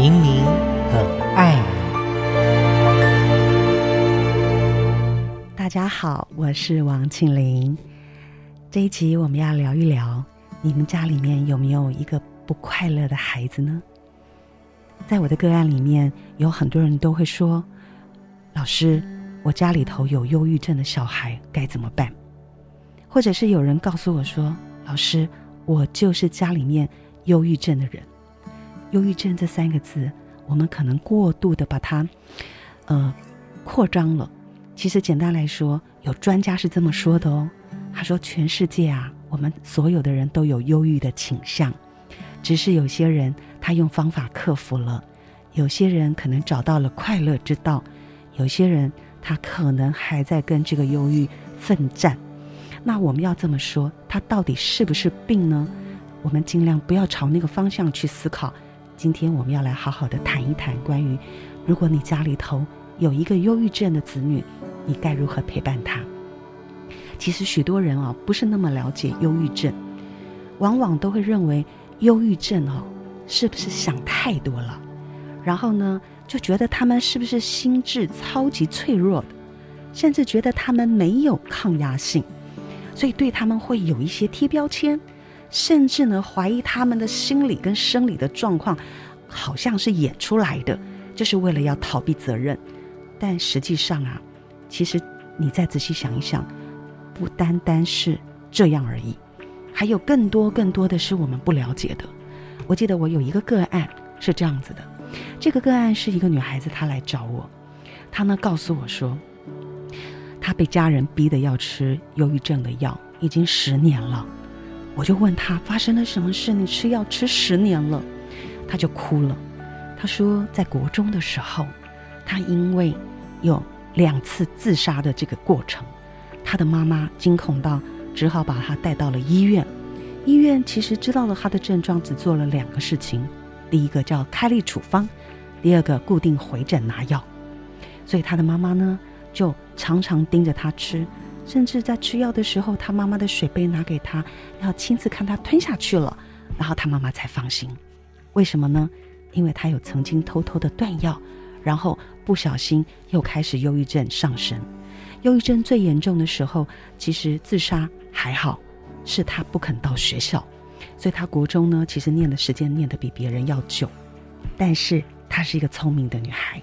明明很爱你。大家好，我是王庆玲。这一集我们要聊一聊，你们家里面有没有一个不快乐的孩子呢？在我的个案里面，有很多人都会说：“老师，我家里头有忧郁症的小孩，该怎么办？”或者是有人告诉我说：“老师，我就是家里面忧郁症的人。”忧郁症这三个字，我们可能过度的把它，呃，扩张了。其实简单来说，有专家是这么说的哦。他说：“全世界啊，我们所有的人都有忧郁的倾向，只是有些人他用方法克服了，有些人可能找到了快乐之道，有些人他可能还在跟这个忧郁奋战。”那我们要这么说，它到底是不是病呢？我们尽量不要朝那个方向去思考。今天我们要来好好的谈一谈关于，如果你家里头有一个忧郁症的子女，你该如何陪伴他？其实许多人啊，不是那么了解忧郁症，往往都会认为忧郁症哦，是不是想太多了？然后呢，就觉得他们是不是心智超级脆弱的，甚至觉得他们没有抗压性。所以对他们会有一些贴标签，甚至呢怀疑他们的心理跟生理的状况好像是演出来的，就是为了要逃避责任。但实际上啊，其实你再仔细想一想，不单单是这样而已，还有更多更多的是我们不了解的。我记得我有一个个案是这样子的，这个个案是一个女孩子，她来找我，她呢告诉我说。她被家人逼得要吃忧郁症的药，已经十年了。我就问他发生了什么事，你吃药吃十年了，他就哭了。他说，在国中的时候，他因为有两次自杀的这个过程，他的妈妈惊恐到只好把他带到了医院。医院其实知道了他的症状，只做了两个事情：第一个叫开立处方，第二个固定回诊拿药。所以他的妈妈呢，就常常盯着他吃，甚至在吃药的时候，他妈妈的水杯拿给他，要亲自看他吞下去了，然后他妈妈才放心。为什么呢？因为他有曾经偷偷的断药，然后不小心又开始忧郁症上升。忧郁症最严重的时候，其实自杀还好，是他不肯到学校，所以他国中呢，其实念的时间念得比别人要久，但是她是一个聪明的女孩。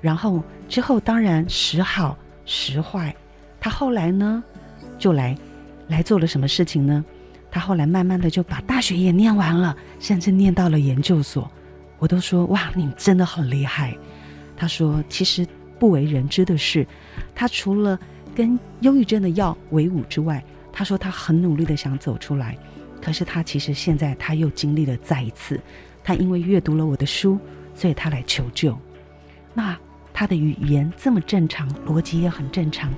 然后之后当然时好时坏，他后来呢，就来来做了什么事情呢？他后来慢慢的就把大学也念完了，甚至念到了研究所。我都说哇，你真的很厉害。他说其实不为人知的是，他除了跟忧郁症的药为伍之外，他说他很努力的想走出来。可是他其实现在他又经历了再一次，他因为阅读了我的书，所以他来求救。那。他的语言这么正常，逻辑也很正常。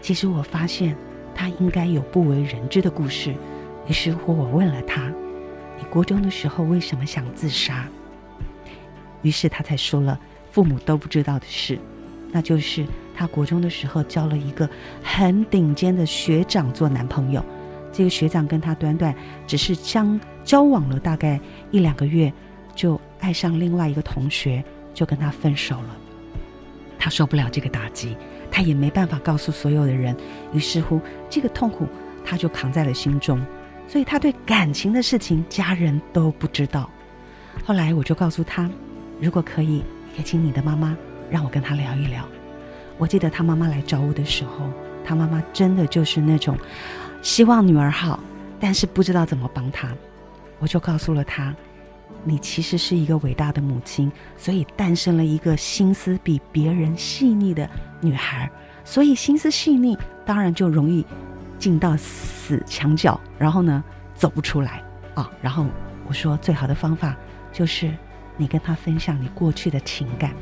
其实我发现他应该有不为人知的故事。于是乎，我问了他：“你国中的时候为什么想自杀？”于是他才说了父母都不知道的事，那就是他国中的时候交了一个很顶尖的学长做男朋友。这个学长跟他短短只是相交往了大概一两个月，就爱上另外一个同学，就跟他分手了。他受不了这个打击，他也没办法告诉所有的人，于是乎，这个痛苦他就扛在了心中。所以他对感情的事情，家人都不知道。后来我就告诉他，如果可以，也请你的妈妈让我跟他聊一聊。我记得他妈妈来找我的时候，他妈妈真的就是那种希望女儿好，但是不知道怎么帮她。我就告诉了他。你其实是一个伟大的母亲，所以诞生了一个心思比别人细腻的女孩，所以心思细腻，当然就容易进到死墙角，然后呢，走不出来啊、然后我说，最好的方法就是你跟她分享你过去的情感。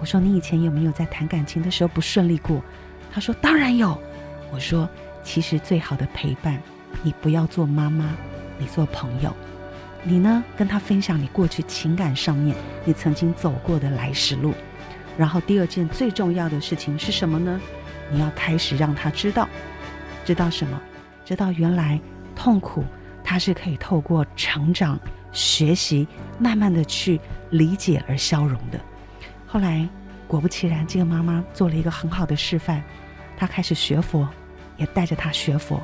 我说，你以前有没有在谈感情的时候不顺利过？她说当然有。我说，其实最好的陪伴，你不要做妈妈，你做朋友。你呢，跟他分享你过去情感上面你曾经走过的来时路，然后第二件最重要的事情是什么呢？你要开始让他知道，知道什么？知道原来痛苦它是可以透过成长、学习，慢慢的去理解而消融的。后来果不其然，这个妈妈做了一个很好的示范，她开始学佛，也带着她学佛。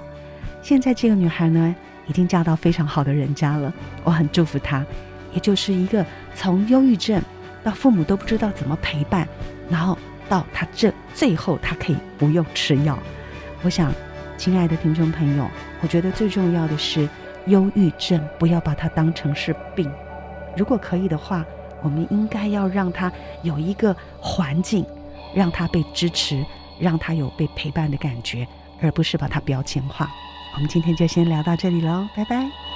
现在这个女孩呢，已经嫁到非常好的人家了，我很祝福她。也就是一个从忧郁症到父母都不知道怎么陪伴，然后到她这最后她可以不用吃药。我想，亲爱的听众朋友，我觉得最重要的是，忧郁症不要把它当成是病。如果可以的话，我们应该要让他有一个环境，让他被支持，让他有被陪伴的感觉，而不是把它标签化。我们今天就先聊到这里喽，拜拜。